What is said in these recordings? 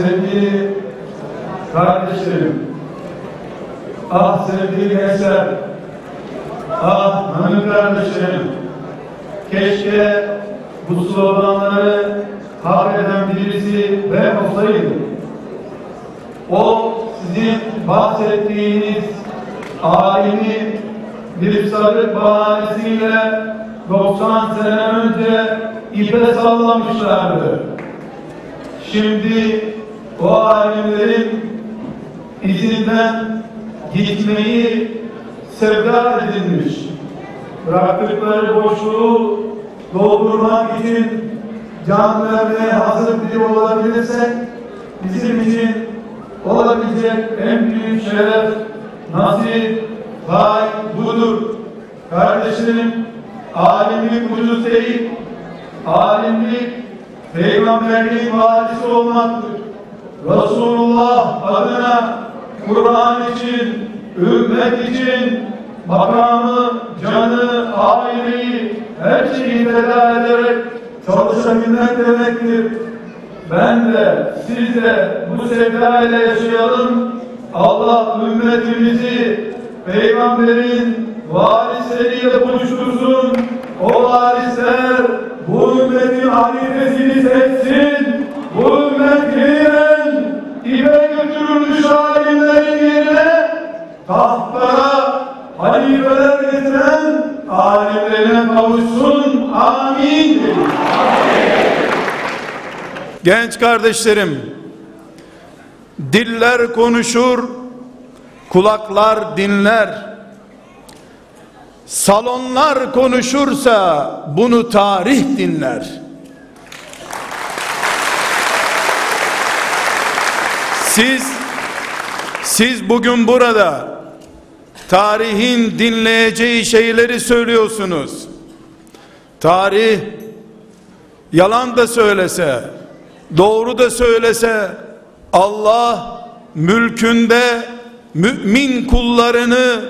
sevgili kardeşlerim, ah sevgili gençler, ah hanım kardeşlerim, keşke bu sloganları hak eden birisi ben olsaydım. O sizin bahsettiğiniz alimi bir sarık bahanesiyle 90 sene önce ipe sallamışlardı. Şimdi o alimlerin izinden gitmeyi sevda edilmiş. Bıraktıkları boşluğu doldurmak için can vermeye hazır biri olabilirsek bizim için olabilecek en büyük şeref, nasip, pay budur. Kardeşlerim, alimlik ucuz değil, alimlik peygamberliğin varisi olmaktır. Resulullah adına Kur'an için, ümmet için makamı, canı, aileyi, her şeyi feda ederek çalışabilmek demektir. Ben de siz de bu sevdayla yaşayalım. Allah ümmetimizi peygamberin varisleriyle buluştursun. O varisler bu ümmetin halifesini seçsin. Bu ümmet yeniden ipe götürülmüş alimlerin yerine tahtlara halifeler getiren alimlerine kavuşsun. Amin. Genç kardeşlerim, diller konuşur, kulaklar dinler. Salonlar konuşursa bunu tarih dinler. Siz siz bugün burada tarihin dinleyeceği şeyleri söylüyorsunuz. Tarih yalan da söylese, doğru da söylese Allah mülkünde mümin kullarını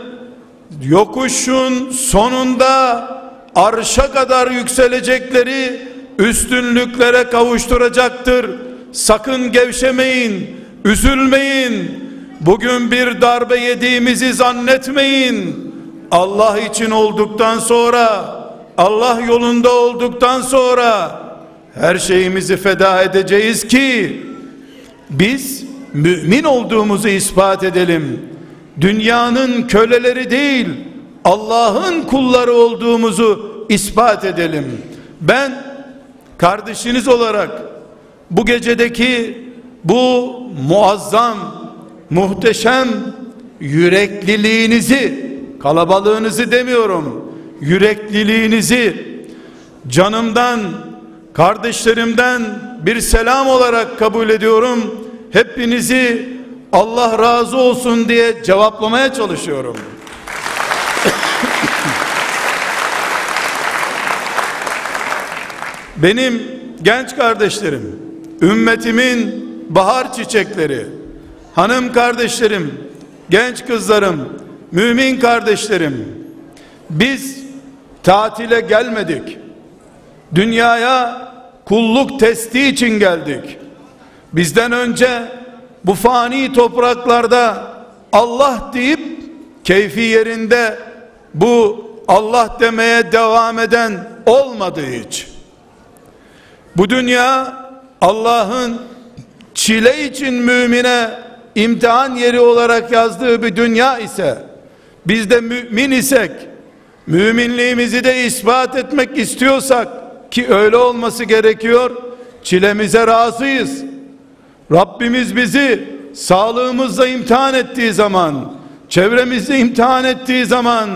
yokuşun sonunda arşa kadar yükselecekleri üstünlüklere kavuşturacaktır. Sakın gevşemeyin, üzülmeyin. Bugün bir darbe yediğimizi zannetmeyin. Allah için olduktan sonra, Allah yolunda olduktan sonra her şeyimizi feda edeceğiz ki biz mümin olduğumuzu ispat edelim. Dünyanın köleleri değil, Allah'ın kulları olduğumuzu ispat edelim. Ben kardeşiniz olarak bu gecedeki bu muazzam, muhteşem yürekliliğinizi, kalabalığınızı demiyorum, yürekliliğinizi canımdan, kardeşlerimden bir selam olarak kabul ediyorum. Hepinizi Allah razı olsun diye cevaplamaya çalışıyorum. Benim genç kardeşlerim, ümmetimin bahar çiçekleri, hanım kardeşlerim, genç kızlarım, mümin kardeşlerim, biz tatile gelmedik. Dünyaya kulluk testi için geldik. Bizden önce bu fani topraklarda Allah deyip keyfi yerinde bu Allah demeye devam eden olmadı hiç. Bu dünya Allah'ın çile için mümine imtihan yeri olarak yazdığı bir dünya ise biz de mümin isek müminliğimizi de ispat etmek istiyorsak ki öyle olması gerekiyor çilemize razıyız. Rabbimiz bizi sağlığımızla imtihan ettiği zaman çevremizde imtihan ettiği zaman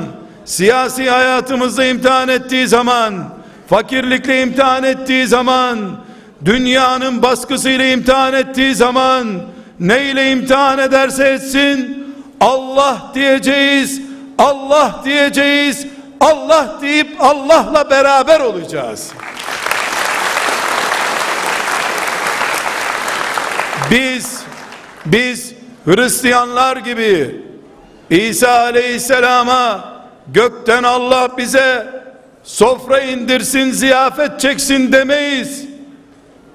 siyasi hayatımızda imtihan ettiği zaman fakirlikle imtihan ettiği zaman dünyanın baskısıyla imtihan ettiği zaman neyle imtihan ederse etsin Allah diyeceğiz Allah diyeceğiz Allah deyip Allah'la beraber olacağız. Biz biz Hristiyanlar gibi İsa Aleyhisselam'a gökten Allah bize sofra indirsin, ziyafet çeksin demeyiz.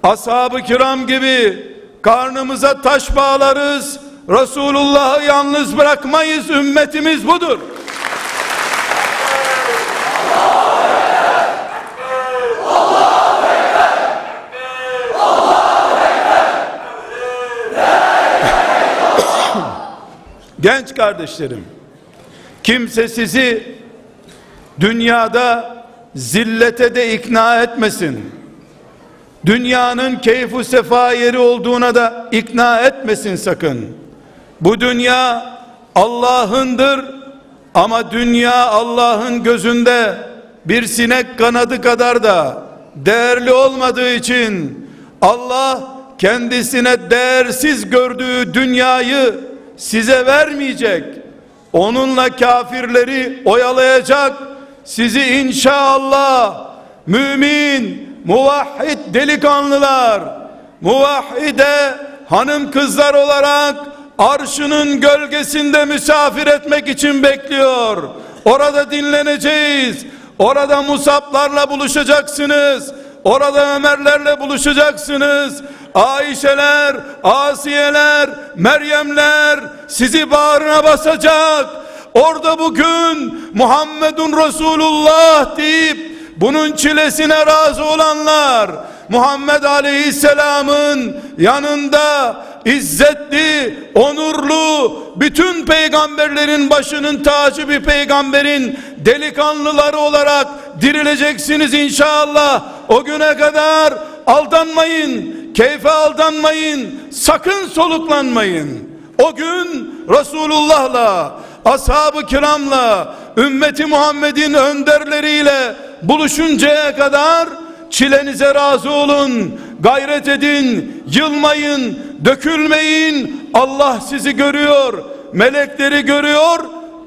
Ashab-ı kiram gibi karnımıza taş bağlarız. Resulullah'ı yalnız bırakmayız. Ümmetimiz budur. Genç kardeşlerim, kimse sizi dünyada zillete de ikna etmesin. Dünyanın keyfu sefa yeri olduğuna da ikna etmesin sakın. Bu dünya Allah'ındır ama dünya Allah'ın gözünde bir sinek kanadı kadar da değerli olmadığı için Allah kendisine değersiz gördüğü dünyayı size vermeyecek. Onunla kafirleri oyalayacak. Sizi inşallah mümin, muvahhid delikanlılar, muvahhide hanım kızlar olarak arşının gölgesinde misafir etmek için bekliyor. Orada dinleneceğiz. Orada Musablarla buluşacaksınız. Orada Ömerlerle buluşacaksınız. Ayşeler, Asiyeler, Meryemler sizi bağrına basacak. Orada bugün Muhammedun Resulullah deyip bunun çilesine razı olanlar Muhammed Aleyhisselam'ın yanında izzetli, onurlu, bütün peygamberlerin başının tacı bir peygamberin delikanlıları olarak dirileceksiniz inşallah. O güne kadar aldanmayın, keyfe aldanmayın, sakın soluklanmayın. O gün Resulullah'la, ashab-ı kiramla, ümmeti Muhammed'in önderleriyle buluşuncaya kadar çilenize razı olun, gayret edin, yılmayın, dökülmeyin. Allah sizi görüyor, melekleri görüyor.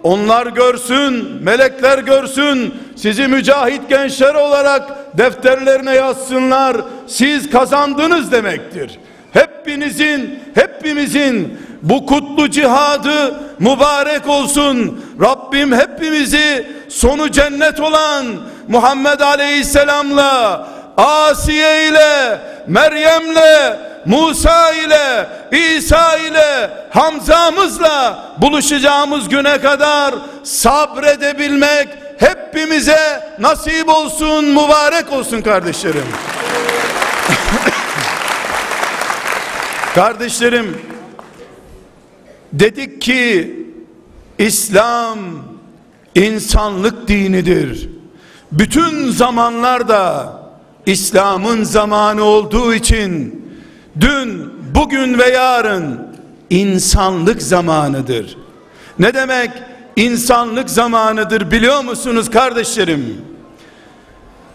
Onlar görsün, melekler görsün. Sizi mücahit gençler olarak defterlerine yazsınlar. Siz kazandınız demektir. Hepinizin, hepimizin bu kutlu cihadı mübarek olsun. Rabbim hepimizi sonu cennet olan Muhammed Aleyhisselam'la Asiye ile Meryem'le Musa ile İsa ile Hamza'mızla buluşacağımız güne kadar sabredebilmek hepimize nasip olsun mübarek olsun kardeşlerim. Kardeşlerim dedik ki İslam insanlık dinidir bütün zamanlarda İslam'ın zamanı olduğu için dün, bugün ve yarın insanlık zamanıdır. Ne demek insanlık zamanıdır biliyor musunuz kardeşlerim?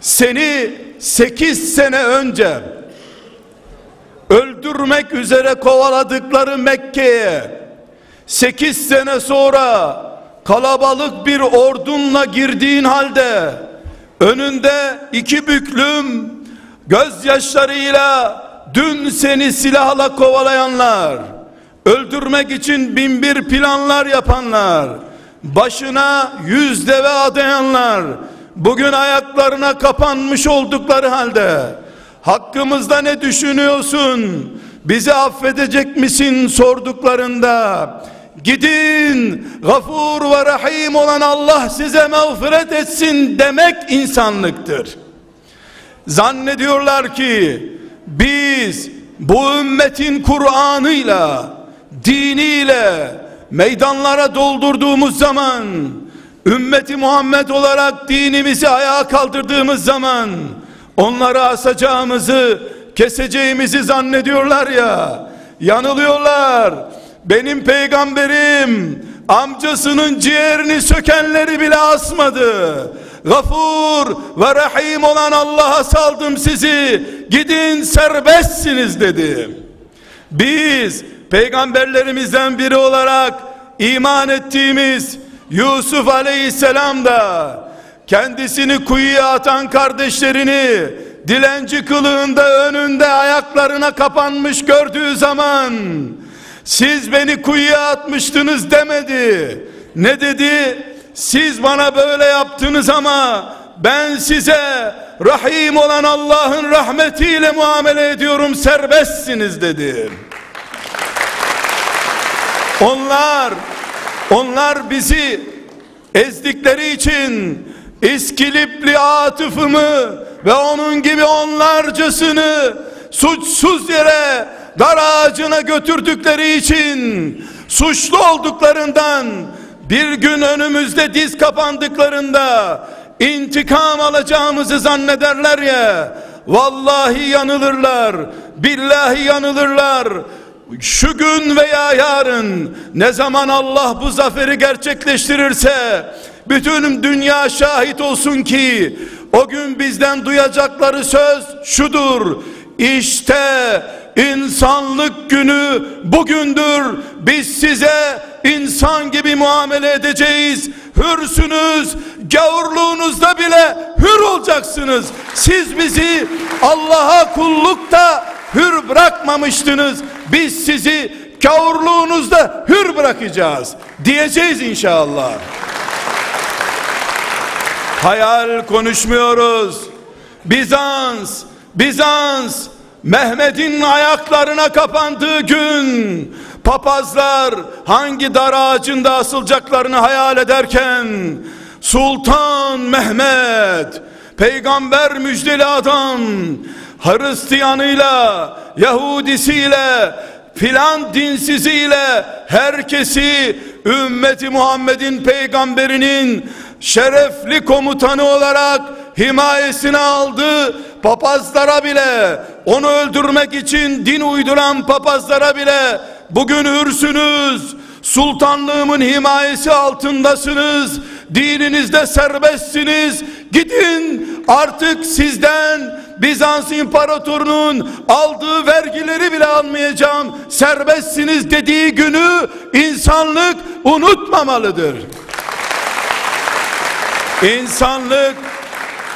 Seni 8 sene önce öldürmek üzere kovaladıkları Mekke'ye 8 sene sonra kalabalık bir ordunla girdiğin halde önünde iki büklüm gözyaşlarıyla dün seni silahla kovalayanlar öldürmek için bin bir planlar yapanlar başına yüz deve adayanlar bugün ayaklarına kapanmış oldukları halde hakkımızda ne düşünüyorsun bizi affedecek misin sorduklarında gidin gafur ve rahim olan Allah size mağfiret etsin demek insanlıktır. Zannediyorlar ki biz bu ümmetin Kur'an'ıyla diniyle meydanlara doldurduğumuz zaman ümmeti Muhammed olarak dinimizi ayağa kaldırdığımız zaman onları asacağımızı keseceğimizi zannediyorlar ya yanılıyorlar benim peygamberim amcasının ciğerini sökenleri bile asmadı. Gafur ve rahim olan Allah'a saldım sizi gidin serbestsiniz dedi. Biz peygamberlerimizden biri olarak iman ettiğimiz Yusuf aleyhisselam da kendisini kuyuya atan kardeşlerini dilenci kılığında önünde ayaklarına kapanmış gördüğü zaman siz beni kuyuya atmıştınız demedi. Ne dedi? siz bana böyle yaptınız ama ben size Rahim olan Allah'ın rahmetiyle muamele ediyorum serbestsiniz dedi. Onlar onlar bizi ezdikleri için İskilipli Atıf'ımı ve onun gibi onlarcasını suçsuz yere dar ağacına götürdükleri için suçlu olduklarından bir gün önümüzde diz kapandıklarında intikam alacağımızı zannederler ya vallahi yanılırlar billahi yanılırlar. Şu gün veya yarın ne zaman Allah bu zaferi gerçekleştirirse bütün dünya şahit olsun ki o gün bizden duyacakları söz şudur işte insanlık günü bugündür. Biz size insan gibi muamele edeceğiz. Hürsünüz gavurluğunuzda bile hür olacaksınız. Siz bizi Allah'a kullukta hür bırakmamıştınız. Biz sizi gavurluğunuzda hür bırakacağız diyeceğiz inşallah. Hayal konuşmuyoruz. Bizans Bizans Mehmet'in ayaklarına kapandığı gün papazlar hangi dar ağacında asılacaklarını hayal ederken Sultan Mehmet peygamber müjdeli adam Hristiyanıyla Yahudisiyle filan dinsiziyle herkesi ümmeti Muhammed'in peygamberinin şerefli komutanı olarak himayesine aldı papazlara bile onu öldürmek için din uyduran papazlara bile bugün hürsünüz sultanlığımın himayesi altındasınız dininizde serbestsiniz. Gidin artık sizden Bizans imparatorunun aldığı vergileri bile almayacağım. Serbestsiniz dediği günü insanlık unutmamalıdır. İnsanlık,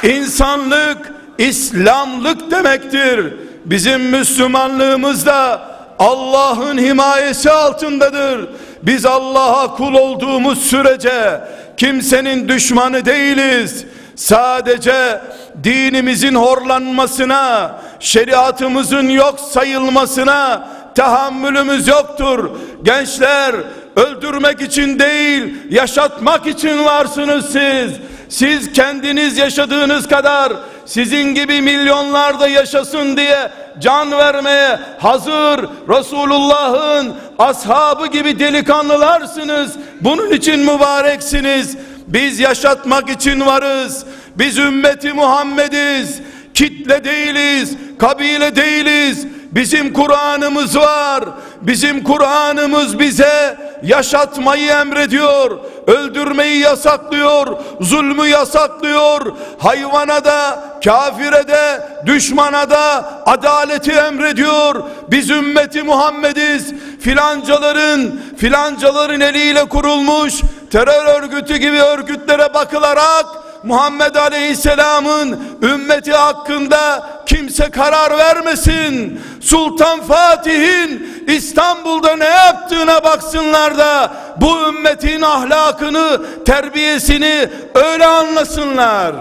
insanlık, İslamlık demektir. Bizim Müslümanlığımız da Allah'ın himayesi altındadır. Biz Allah'a kul olduğumuz sürece kimsenin düşmanı değiliz. Sadece dinimizin horlanmasına, şeriatımızın yok sayılmasına tahammülümüz yoktur. Gençler öldürmek için değil, yaşatmak için varsınız siz. Siz kendiniz yaşadığınız kadar sizin gibi milyonlar da yaşasın diye can vermeye hazır Resulullah'ın ashabı gibi delikanlılarsınız. Bunun için mübareksiniz. Biz yaşatmak için varız. Biz ümmeti Muhammediz. Kitle değiliz, kabile değiliz. Bizim Kur'an'ımız var. Bizim Kur'an'ımız bize yaşatmayı emrediyor. Öldürmeyi yasaklıyor. Zulmü yasaklıyor. Hayvana da, kafire de, düşmana da adaleti emrediyor. Biz ümmeti Muhammediz. Filancaların, filancaların eliyle kurulmuş terör örgütü gibi örgütlere bakılarak Muhammed Aleyhisselam'ın ümmeti hakkında kimse karar vermesin. Sultan Fatih'in İstanbul'da ne yaptığına baksınlar da bu ümmetin ahlakını, terbiyesini öyle anlasınlar.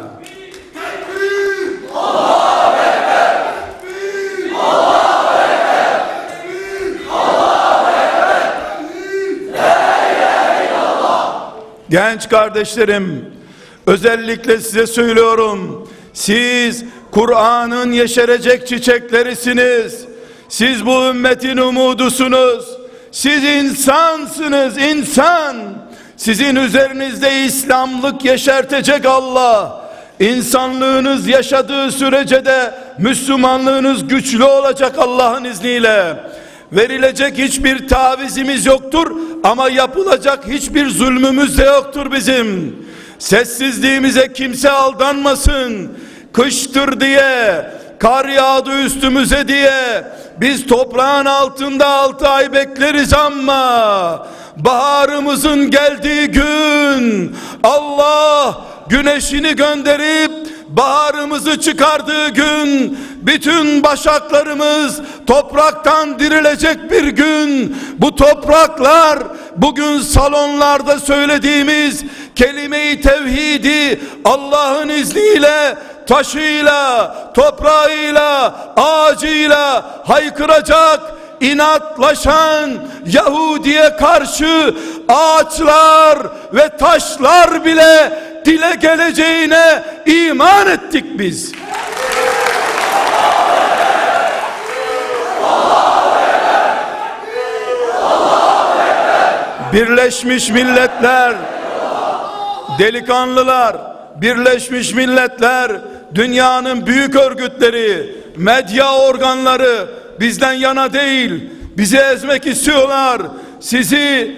Genç kardeşlerim, özellikle size söylüyorum. Siz Kur'an'ın yeşerecek çiçeklerisiniz. Siz bu ümmetin umudusunuz. Siz insansınız, insan. Sizin üzerinizde İslamlık yeşertecek Allah. İnsanlığınız yaşadığı sürece de Müslümanlığınız güçlü olacak Allah'ın izniyle. Verilecek hiçbir tavizimiz yoktur ama yapılacak hiçbir zulmümüz de yoktur bizim. Sessizliğimize kimse aldanmasın. Kıştır diye, kar yağdı üstümüze diye biz toprağın altında altı ay bekleriz ama baharımızın geldiği gün Allah güneşini gönderip baharımızı çıkardığı gün bütün başaklarımız topraktan dirilecek bir gün bu topraklar bugün salonlarda söylediğimiz kelime-i tevhidi Allah'ın izniyle taşıyla, toprağıyla, ağacıyla haykıracak inatlaşan Yahudiye karşı ağaçlar ve taşlar bile dile geleceğine iman ettik biz. Birleşmiş Milletler delikanlılar Birleşmiş Milletler dünyanın büyük örgütleri medya organları bizden yana değil bizi ezmek istiyorlar. Sizi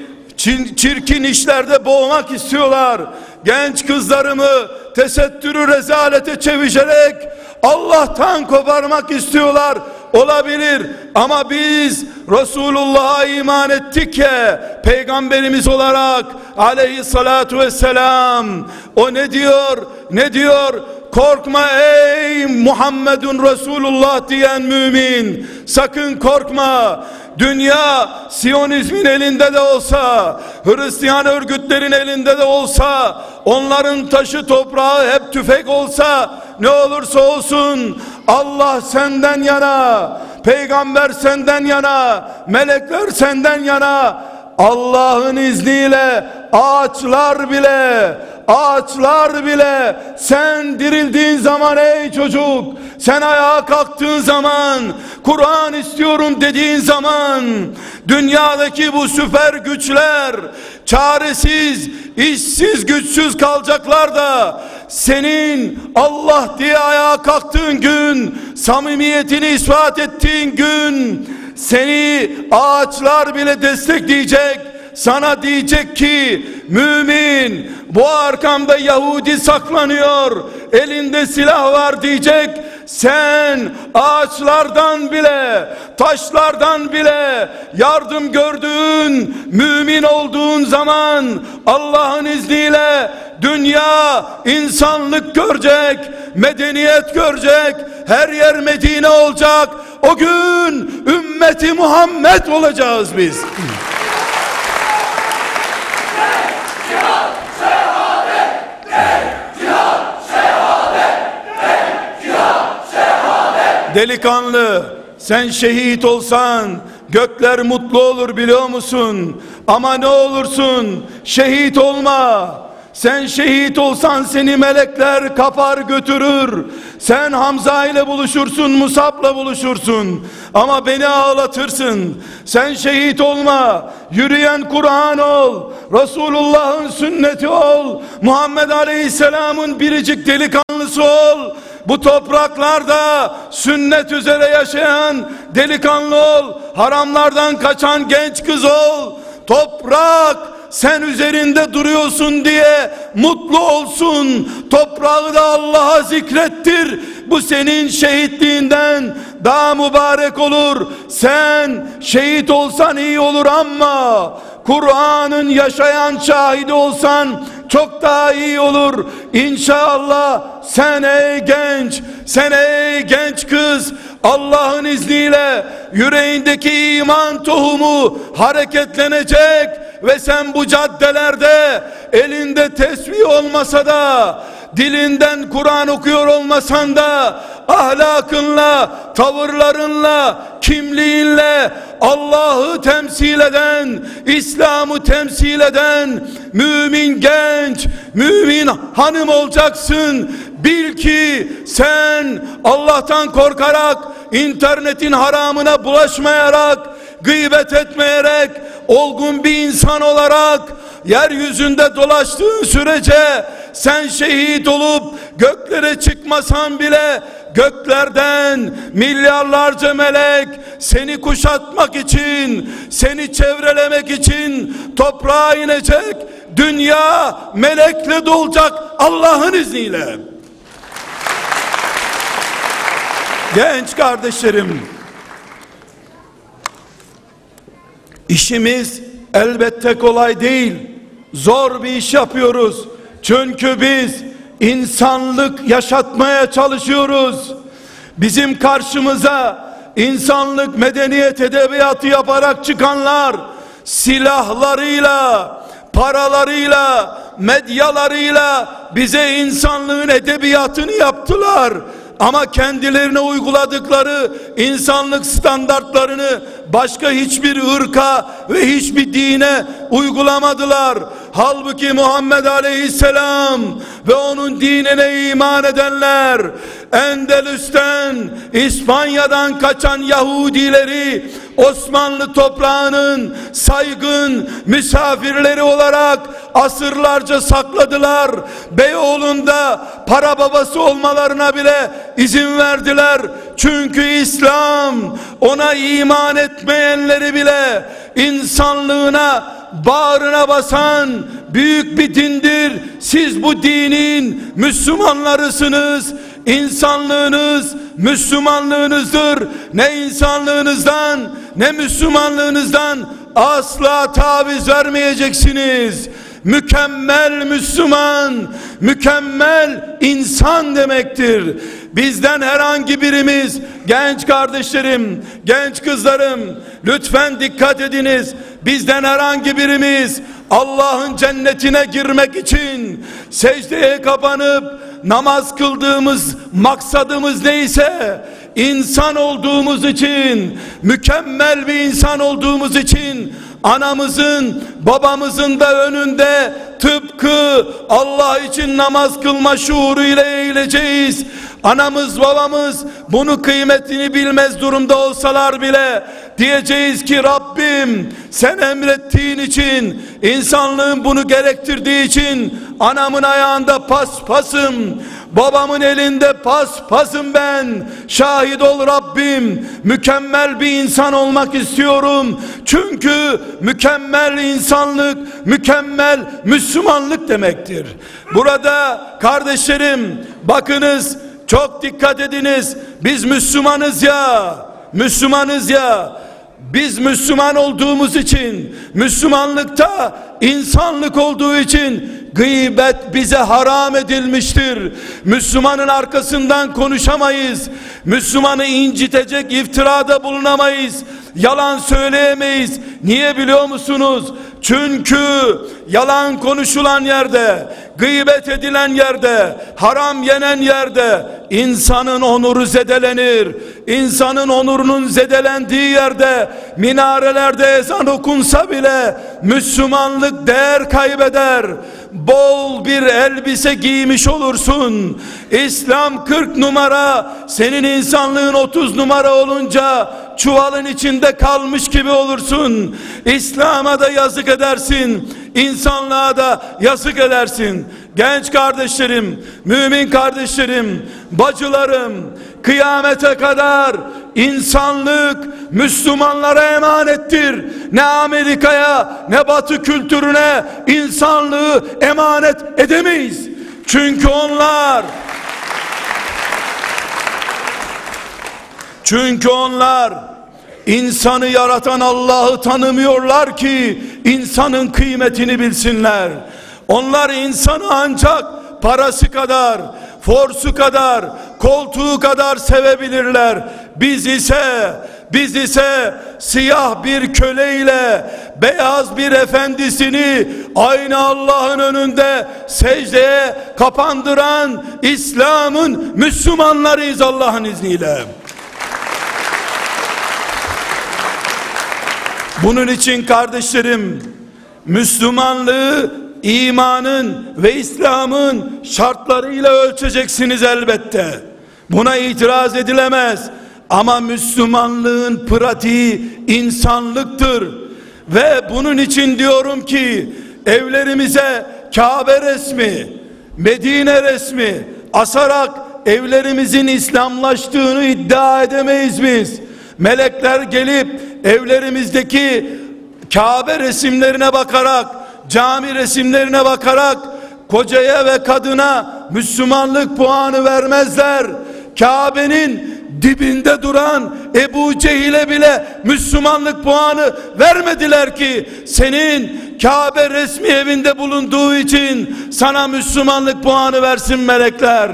çirkin işlerde boğmak istiyorlar. Genç kızlarımı tesettürü rezalete çevirerek Allah'tan koparmak istiyorlar olabilir. Ama biz Resulullah'a iman ettik ya peygamberimiz olarak aleyhissalatu vesselam. O ne diyor? Ne diyor? Korkma ey Muhammedun Resulullah diyen mümin. Sakın korkma. Dünya Siyonizmin elinde de olsa Hristiyan örgütlerin elinde de olsa onların taşı toprağı hep tüfek olsa ne olursa olsun Allah senden yana peygamber senden yana melekler senden yana. Allah'ın izniyle ağaçlar bile ağaçlar bile. Sen dirildiğin zaman ey çocuk sen ayağa kalktığın zaman Kur'an istiyorum dediğin zaman dünyadaki bu süper güçler çaresiz işsiz güçsüz kalacaklar da senin Allah diye ayağa kalktığın gün samimiyetini ispat ettiğin gün seni ağaçlar bile destekleyecek sana diyecek ki mümin bu arkamda Yahudi saklanıyor elinde silah var diyecek. Sen ağaçlardan bile taşlardan bile yardım gördüğün mümin olduğun zaman Allah'ın izniyle dünya insanlık görecek medeniyet görecek her yer Medine olacak. O gün ümmeti Muhammed olacağız biz Delikanlı sen şehit olsan gökler mutlu olur biliyor musun? Ama ne olursun şehit olma. Sen şehit olsan seni melekler kapar götürür. Sen Hamza ile buluşursun, Musab'la buluşursun. Ama beni ağlatırsın. Sen şehit olma. Yürüyen Kur'an ol. Resulullah'ın sünneti ol. Muhammed Aleyhisselam'ın biricik delikanlısı ol. Bu topraklarda sünnet üzere yaşayan delikanlı ol. Haramlardan kaçan genç kız ol. Toprak sen üzerinde duruyorsun diye mutlu olsun. Toprağı da Allah'a zikrettir. Bu senin şehitliğinden daha mübarek olur. Sen şehit olsan iyi olur ama Kur'an'ın yaşayan şahidi olsan çok daha iyi olur. İnşallah sen ey genç, sen ey genç kız Allah'ın izniyle yüreğindeki iman tohumu hareketlenecek ve sen bu caddelerde elinde tesbih olmasa da dilinden Kur'an okuyor olmasan da ahlakınla, tavırlarınla, kimliğinle Allah'ı temsil eden, İslam'ı temsil eden mümin genç, mümin hanım olacaksın. Bil ki sen Allah'tan korkarak, internetin haramına bulaşmayarak, gıybet etmeyerek, olgun bir insan olarak yeryüzünde dolaştığın sürece sen şehit olup göklere çıkmasan bile göklerden milyarlarca melek seni kuşatmak için, seni çevrelemek için toprağa inecek. Dünya melekle dolacak Allah'ın izniyle. Genç kardeşlerim, işimiz elbette kolay değil. Zor bir iş yapıyoruz. Çünkü biz insanlık yaşatmaya çalışıyoruz. Bizim karşımıza insanlık medeniyet edebiyatı yaparak çıkanlar silahlarıyla, paralarıyla, medyalarıyla bize insanlığın edebiyatını yaptılar. Ama kendilerine uyguladıkları insanlık standartlarını başka hiçbir ırka ve hiçbir dine uygulamadılar. Halbuki Muhammed Aleyhisselam ve onun dinine iman edenler Endelüs'ten İspanya'dan kaçan Yahudileri Osmanlı toprağının saygın misafirleri olarak asırlarca sakladılar. Beyoğlu'nda para babası olmalarına bile izin verdiler. Çünkü İslam ona iman etmeyenleri bile insanlığına bağrına basan büyük bir dindir. Siz bu dinin Müslümanlarısınız. İnsanlığınız Müslümanlığınızdır. Ne insanlığınızdan ne Müslümanlığınızdan asla taviz vermeyeceksiniz. Mükemmel Müslüman, mükemmel insan demektir. Bizden herhangi birimiz, genç kardeşlerim, genç kızlarım, lütfen dikkat ediniz. Bizden herhangi birimiz Allah'ın cennetine girmek için secdeye kapanıp namaz kıldığımız maksadımız neyse insan olduğumuz için mükemmel bir insan olduğumuz için anamızın babamızın da önünde tıpkı Allah için namaz kılma şuuruyla eğileceğiz. Anamız babamız bunu kıymetini bilmez durumda olsalar bile diyeceğiz ki Rabbim sen emrettiğin için insanlığın bunu gerektirdiği için anamın ayağında paspasım babamın elinde paspasım ben. Şahit ol Rabbim mükemmel bir insan olmak istiyorum. Çünkü mükemmel insanlık mükemmel Müslümanlık demektir. Burada kardeşlerim bakınız çok dikkat ediniz. Biz Müslümanız ya Müslümanız ya biz Müslüman olduğumuz için Müslümanlıkta insanlık olduğu için gıybet bize haram edilmiştir. Müslümanın arkasından konuşamayız. Müslümanı incitecek iftirada bulunamayız. Yalan söyleyemeyiz. Niye biliyor musunuz? Çünkü yalan konuşulan yerde, gıybet edilen yerde, haram yenen yerde insanın onuru zedelenir. İnsanın onurunun zedelendiği yerde minarelerde ezan okunsa bile Müslümanlık değer kaybeder. Bol bir elbise giymiş olursun. İslam 40 numara, senin insanlığın 30 numara olunca çuvalın içinde kalmış gibi olursun. İslam'a da yazık edersin. İnsanlığa da yazık edersin. Genç kardeşlerim, mümin kardeşlerim, bacılarım, kıyamete kadar insanlık Müslümanlara emanettir. Ne Amerika'ya ne Batı kültürüne insanlığı emanet edemeyiz. Çünkü onlar Çünkü onlar insanı yaratan Allah'ı tanımıyorlar ki insanın kıymetini bilsinler. Onlar insanı ancak parası kadar, forsu kadar, koltuğu kadar sevebilirler. Biz ise biz ise siyah bir köleyle beyaz bir efendisini aynı Allah'ın önünde secdeye kapandıran İslam'ın Müslümanlarıyız Allah'ın izniyle. Bunun için kardeşlerim Müslümanlığı imanın ve İslam'ın şartlarıyla ölçeceksiniz elbette. Buna itiraz edilemez. Ama Müslümanlığın pratiği insanlıktır. Ve bunun için diyorum ki evlerimize Kabe resmi, Medine resmi asarak evlerimizin İslamlaştığını iddia edemeyiz biz. Melekler gelip evlerimizdeki Kabe resimlerine bakarak, cami resimlerine bakarak kocaya ve kadına Müslümanlık puanı vermezler. Kabe'nin dibinde duran Ebu Cehil'e bile Müslümanlık puanı vermediler ki senin Kabe resmi evinde bulunduğu için sana Müslümanlık puanı versin melekler.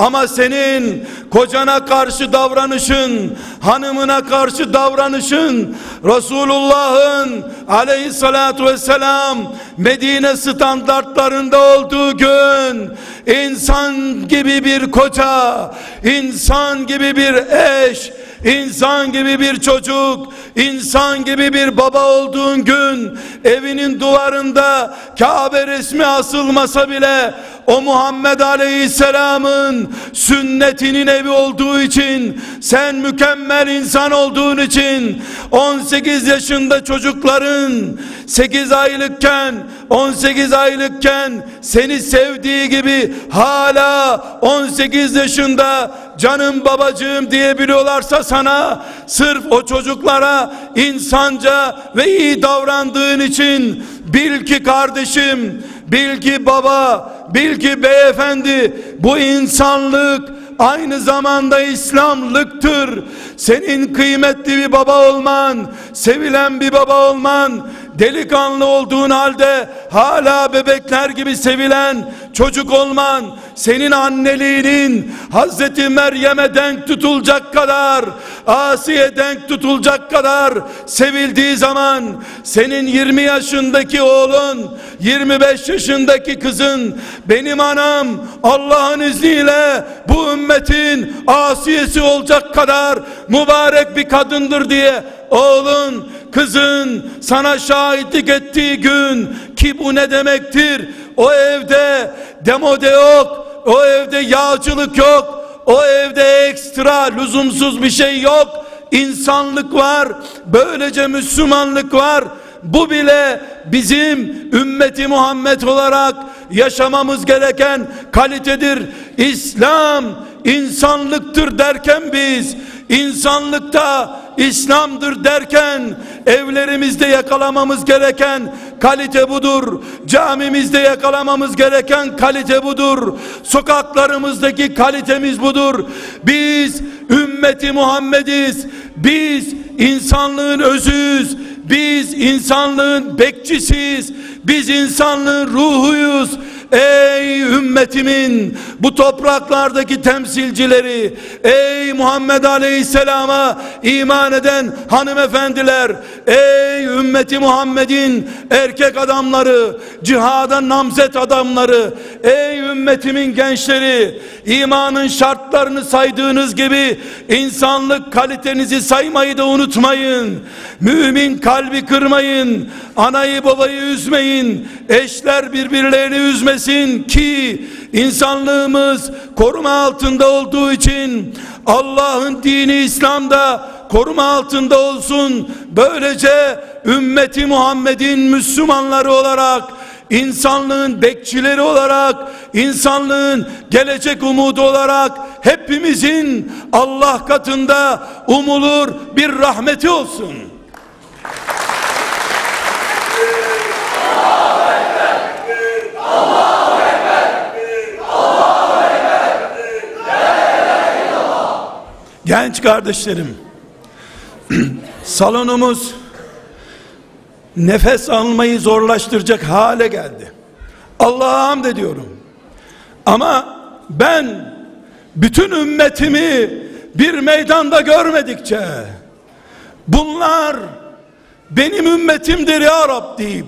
Ama senin kocana karşı davranışın, hanımına karşı davranışın Resulullah'ın aleyhissalatu vesselam Medine standartlarında olduğu gün insan gibi bir koca, insan gibi bir eş, insan gibi bir çocuk, insan gibi bir baba olduğun gün evinin duvarında Kabe resmi asılmasa bile o Muhammed Aleyhisselam'ın sünnetinin evi olduğu için sen mükemmel insan olduğun için 18 yaşında çocukların 8 aylıkken 18 aylıkken seni sevdiği gibi hala 18 yaşında canım babacığım diyebiliyorlarsa sana sırf o çocuklara insanca ve iyi davrandığın için bil ki kardeşim bil ki baba bil ki beyefendi bu insanlık aynı zamanda İslamlıktır. Senin kıymetli bir baba olman, sevilen bir baba olman, delikanlı olduğun halde hala bebekler gibi sevilen çocuk olman, senin anneliğinin Hazreti Meryem'e denk tutulacak kadar, Asiye denk tutulacak kadar sevildiği zaman, senin 20 yaşındaki oğlun, 25 yaşındaki kızın, benim anam Allah'ın izniyle bu ümmetin asiyesi olacak kadar mübarek bir kadındır. diye oğlun kızın sana şahitlik ettiği gün ki bu ne demektir? O evde demode yok. O evde yağcılık yok. O evde ekstra lüzumsuz bir şey yok. İnsanlık var. Böylece Müslümanlık var. Bu bile bizim ümmeti Muhammed olarak yaşamamız gereken kalitedir. İslam insanlıktır derken biz insanlıkta İslam'dır derken evlerimizde yakalamamız gereken kalite budur. Camimizde yakalamamız gereken kalite budur. Sokaklarımızdaki kalitemiz budur. Biz ümmeti Muhammediz. Biz insanlığın özüyüz. Biz insanlığın bekçisiyiz. Biz insanlığın ruhuyuz. Ey ümmetimin bu topraklardaki temsilcileri, ey Muhammed Aleyhisselam'a iman eden hanımefendiler, ey ümmeti Muhammed'in erkek adamları, cihada namzet adamları, ey ümmetimin gençleri, imanın şartlarını saydığınız gibi insanlık kalitenizi saymayı da unutmayın. Mümin kalbi kırmayın, anayı babayı üzmeyin, eşler birbirlerini üzmesin ki insanlığımız koruma altında olduğu için Allah'ın dini İslam'da koruma altında olsun. Böylece ümmeti Muhammed'in Müslümanları olarak insanlığın bekçileri olarak, insanlığın gelecek umudu olarak hepimizin Allah katında umulur bir rahmeti olsun. Genç kardeşlerim, salonumuz nefes almayı zorlaştıracak hale geldi. Allah'a hamd ediyorum. Ama ben bütün ümmetimi bir meydanda görmedikçe bunlar benim ümmetimdir ya Rab deyip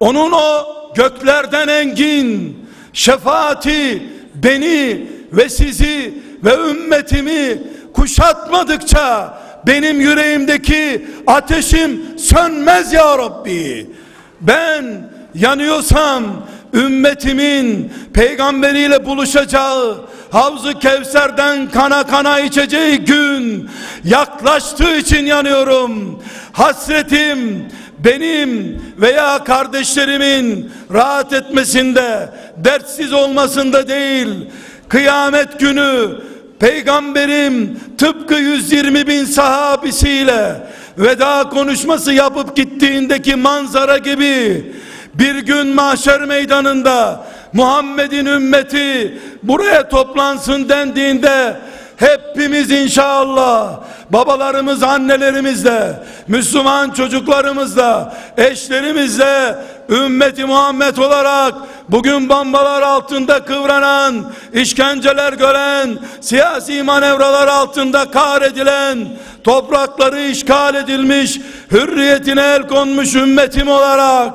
onun o göklerden engin şefaati beni ve sizi ve ümmetimi kuşatmadıkça benim yüreğimdeki ateşim sönmez ya Rabbi. Ben yanıyorsam ümmetimin peygamberiyle buluşacağı Havzu Kevser'den kana kana içeceği gün yaklaştığı için yanıyorum. Hasretim benim veya kardeşlerimin rahat etmesinde, dertsiz olmasında değil, kıyamet günü peygamberim tıpkı 120 bin sahabisiyle veda konuşması yapıp gittiğindeki manzara gibi bir gün mahşer meydanında Muhammed'in ümmeti buraya toplansın dendiğinde hepimiz inşallah. Babalarımız annelerimizle Müslüman çocuklarımızla eşlerimizle ümmeti Muhammed olarak bugün bombalar altında kıvranan işkenceler gören siyasi manevralar altında kahredilen toprakları işgal edilmiş hürriyetine el konmuş ümmetim olarak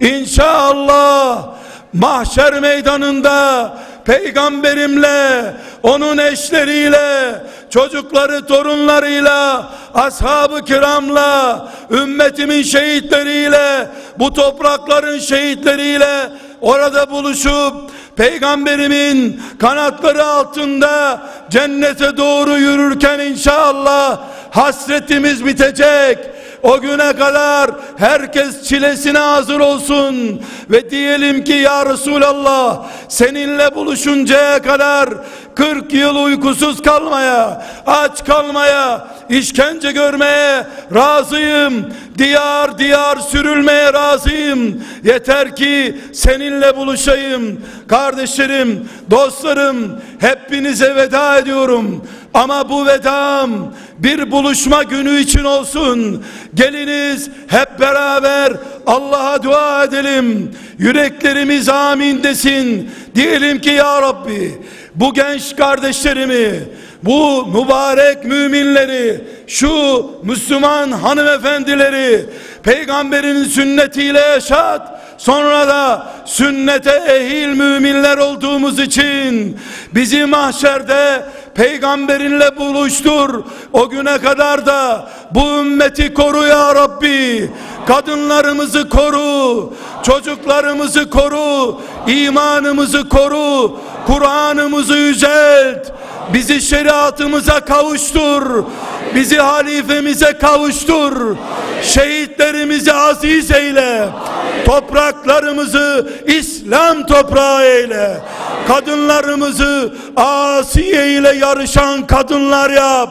inşallah mahşer meydanında peygamberimle onun eşleriyle çocukları torunlarıyla ashab-ı kiramla ümmetimin şehitleriyle bu toprakların şehitleriyle orada buluşup peygamberimin kanatları altında cennete doğru yürürken inşallah hasretimiz bitecek o güne kadar herkes çilesine hazır olsun ve diyelim ki ya Resulallah seninle buluşuncaya kadar 40 yıl uykusuz kalmaya, aç kalmaya, işkence görmeye razıyım. Diyar diyar sürülmeye razıyım. Yeter ki seninle buluşayım. Kardeşlerim, dostlarım, hepinize veda ediyorum. Ama bu vedam bir buluşma günü için olsun. Geliniz hep beraber Allah'a dua edelim. Yüreklerimiz amin desin. Diyelim ki ya Rabbi bu genç kardeşlerimi, bu mübarek müminleri, şu Müslüman hanımefendileri peygamberin sünnetiyle yaşat. Sonra da sünnete ehil müminler olduğumuz için bizi mahşerde peygamberinle buluştur. O güne kadar da bu ümmeti koru ya Rabbi. Kadınlarımızı koru, çocuklarımızı koru, imanımızı koru, Kur'an'ımızı yücelt. Bizi şeriatımıza kavuştur. Bizi halifemize kavuştur. Şehitlerimizi aziz eyle. Topraklarımızı İslam toprağı eyle. Kadınlarımızı Asiye ile yarışan kadınlar yap.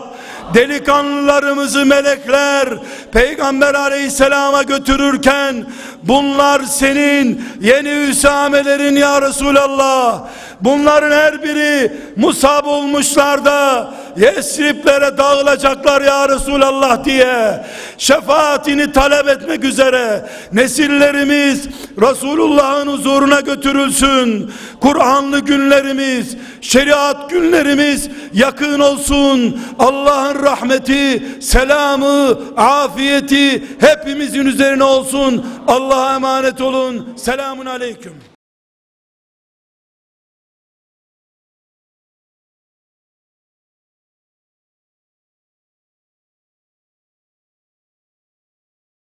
Delikanlılarımızı melekler Peygamber aleyhisselama götürürken bunlar senin yeni üsamelerin ya Resulallah. Bunların her biri musab olmuşlar da Yesriplere dağılacaklar ya Resulallah diye şefaatini talep etmek üzere nesillerimiz Resulullah'ın huzuruna götürülsün. Kur'anlı günlerimiz, şeriat günlerimiz yakın olsun. Allah'ın rahmeti, selamı, afiyeti hepimizin üzerine olsun. Allah'a emanet olun. Selamun aleyküm.